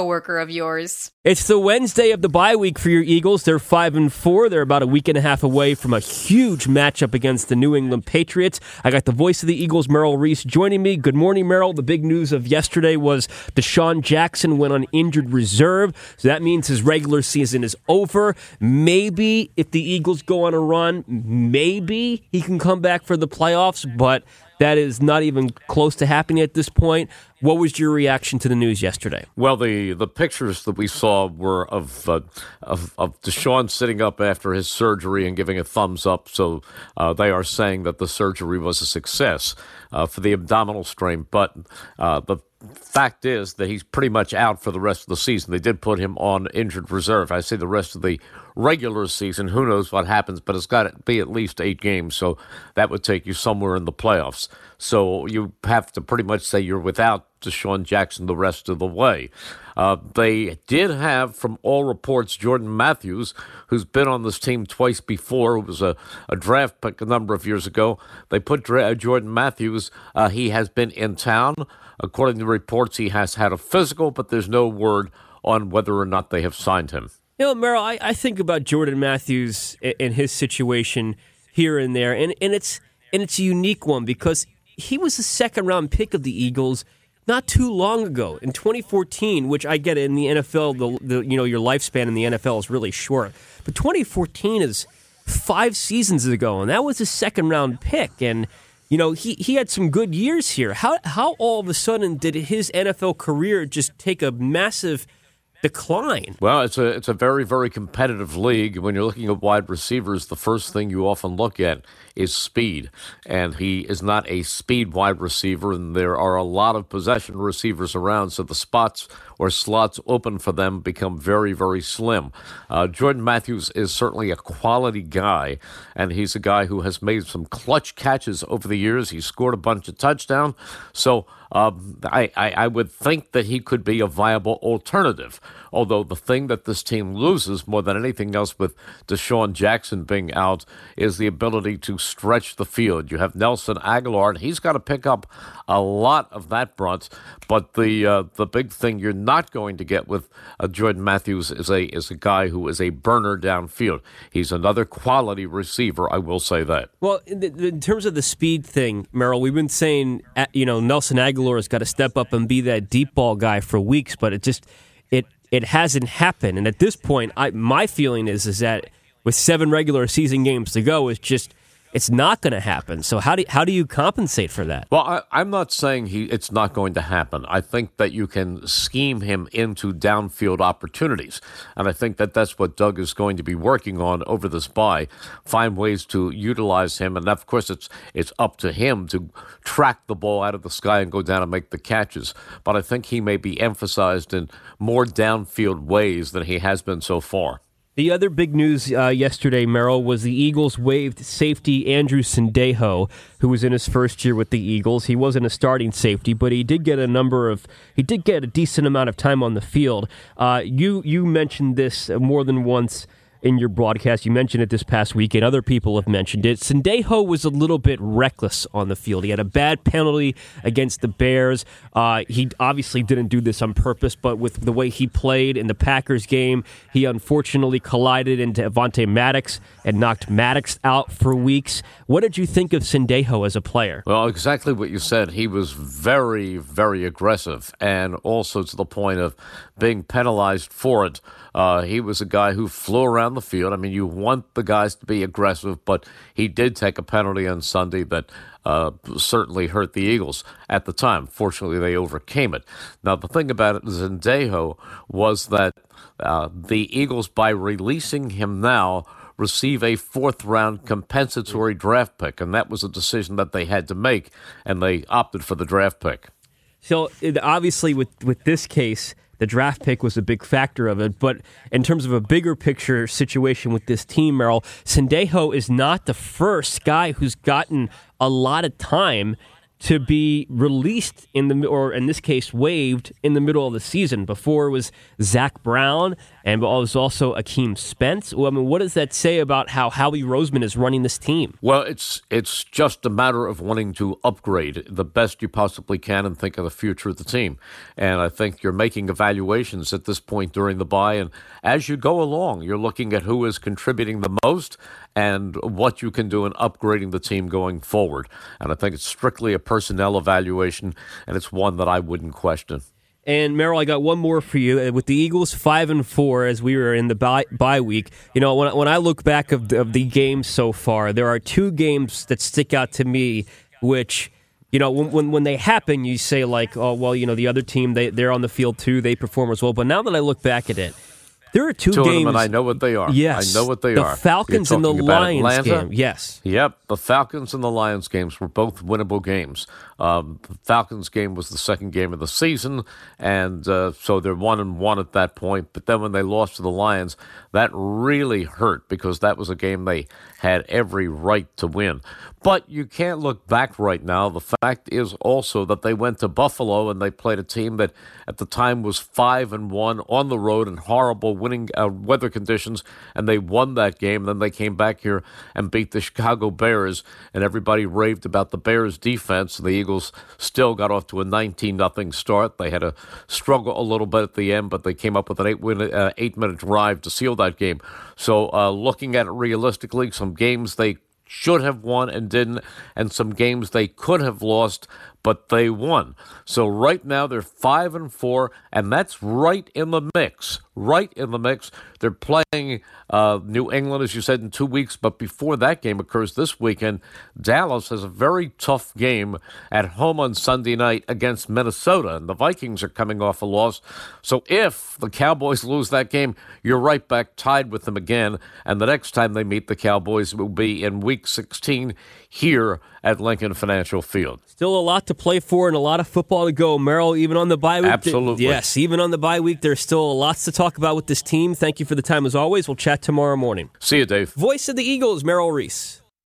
coworker of yours. It's the Wednesday of the bye week for your Eagles. They're five and four. They're about a week and a half away from a huge matchup against the New England Patriots. I got the voice of the Eagles, Merrill Reese, joining me. Good morning, Merrill. The big news of yesterday was DeSean Jackson went on injured reserve, so that means his regular season is over. Maybe if the Eagles go on a run, maybe he can come back for the playoffs, but that is not even close to happening at this point. What was your reaction to the news yesterday? Well, the, the pictures that we saw were of, uh, of of DeSean sitting up after his surgery and giving a thumbs up. So uh, they are saying that the surgery was a success uh, for the abdominal strain. But uh, the fact is that he's pretty much out for the rest of the season. They did put him on injured reserve. I say the rest of the regular season. Who knows what happens? But it's got to be at least eight games, so that would take you somewhere in the playoffs. So you have to pretty much say you're without DeSean Jackson the rest of the way. Uh, they did have, from all reports, Jordan Matthews, who's been on this team twice before, It was a, a draft pick a number of years ago. They put dra- Jordan Matthews, uh, he has been in town. According to reports, he has had a physical, but there's no word on whether or not they have signed him. You know, Merrill, I, I think about Jordan Matthews and his situation here and there, and, and it's and it's a unique one because he was a second round pick of the Eagles not too long ago in 2014, which I get in the NFL. The, the you know your lifespan in the NFL is really short, but 2014 is five seasons ago, and that was a second round pick, and you know he he had some good years here. How how all of a sudden did his NFL career just take a massive decline. Well, it's a it's a very very competitive league. When you're looking at wide receivers, the first thing you often look at is speed, and he is not a speed wide receiver. And there are a lot of possession receivers around, so the spots or slots open for them become very very slim. Uh, Jordan Matthews is certainly a quality guy, and he's a guy who has made some clutch catches over the years. He scored a bunch of touchdowns, so. Um, I, I, I, would think that he could be a viable alternative. Although the thing that this team loses more than anything else with DeSean Jackson being out is the ability to stretch the field. You have Nelson Agholor, and he's got to pick up a lot of that brunt. But the uh, the big thing you're not going to get with uh, Jordan Matthews is a is a guy who is a burner downfield. He's another quality receiver. I will say that. Well, in, the, in terms of the speed thing, Merrill, we've been saying uh, you know Nelson Agholor has got to step up and be that deep ball guy for weeks, but it just it it hasn't happened. And at this point, I, my feeling is is that with seven regular season games to go, is just it's not going to happen. So how do how do you compensate for that? Well, I, am not saying he it's not going to happen. I think that you can scheme him into downfield opportunities, and I think that that's what Doug is going to be working on over this bye. Find ways to utilize him, and of course, it's it's up to him to track the ball out of the sky and go down and make the catches. But I think he may be emphasized in more downfield ways than he has been so far. The other big news uh, yesterday, Merrill, was the Eagles waived safety Andrew Sendejo, who was in his first year with the Eagles. He wasn't a starting safety, but he did get a number of he did get a decent amount of time on the field. Uh, you you mentioned this more than once in your broadcast. You mentioned it this past weekend. Other people have mentioned it. Sendejo was a little bit reckless on the field. He had a bad penalty against the Bears. Uh, he obviously didn't do this on purpose, but with the way he played in the Packers game, he unfortunately collided into Avonte Maddox and knocked Maddox out for weeks. What did you think of Sendejo as a player? Well, exactly what you said. He was very, very aggressive, and also to the point of being penalized for it. Uh, he was a guy who flew around the field. I mean, you want the guys to be aggressive, but he did take a penalty on Sunday that uh, certainly hurt the Eagles at the time. Fortunately, they overcame it. Now, the thing about it, Sendejo, was that uh, the Eagles, by releasing him now, receive a fourth round compensatory draft pick. And that was a decision that they had to make, and they opted for the draft pick. So, obviously, with, with this case, the draft pick was a big factor of it. But in terms of a bigger picture situation with this team, Merrill, Sendejo is not the first guy who's gotten a lot of time to be released in the or in this case waived in the middle of the season. Before it was Zach Brown and it was also Akeem Spence. Well, I mean, what does that say about how Howie Roseman is running this team? Well, it's it's just a matter of wanting to upgrade the best you possibly can and think of the future of the team. And I think you're making evaluations at this point during the bye and as you go along, you're looking at who is contributing the most and what you can do in upgrading the team going forward. And I think it's strictly a personnel evaluation, and it's one that I wouldn't question. And Merrill, I got one more for you. With the Eagles five and four, as we were in the bye, bye week, you know, when when I look back of the, of the games so far, there are two games that stick out to me, which. You know, when, when when they happen, you say like, "Oh, well, you know, the other team they they're on the field too. They perform as well." But now that I look back at it, there are two, two games. and I know what they are. Yes, I know what they the are. The Falcons and the Lions Atlanta? game. Yes. Yep, the Falcons and the Lions games were both winnable games. Um, the Falcons game was the second game of the season, and uh, so they're one and one at that point. But then when they lost to the Lions, that really hurt because that was a game they had every right to win. But you can't look back right now. The fact is also that they went to Buffalo and they played a team that at the time was five and one on the road in horrible winning uh, weather conditions, and they won that game. Then they came back here and beat the Chicago Bears, and everybody raved about the Bears' defense. The Eagles still got off to a 19 nothing start. They had to struggle a little bit at the end, but they came up with an eight win, uh, eight minute drive to seal that game. So, uh, looking at it realistically, some games they should have won and didn't, and some games they could have lost, but they won. So right now they're five and four, and that's right in the mix. Right in the mix. They're playing uh, New England, as you said, in two weeks, but before that game occurs this weekend, Dallas has a very tough game at home on Sunday night against Minnesota, and the Vikings are coming off a loss. So if the Cowboys lose that game, you're right back tied with them again, and the next time they meet the Cowboys will be in Week 16 here at Lincoln Financial Field. Still a lot to play for and a lot of football to go. Merrill, even on the bye week. Absolutely. Yes, even on the bye week, there's still lots to talk about with this team. Thank you for the time as always. We'll chat tomorrow morning. See you, Dave. Voice of the Eagles, Merrill Reese.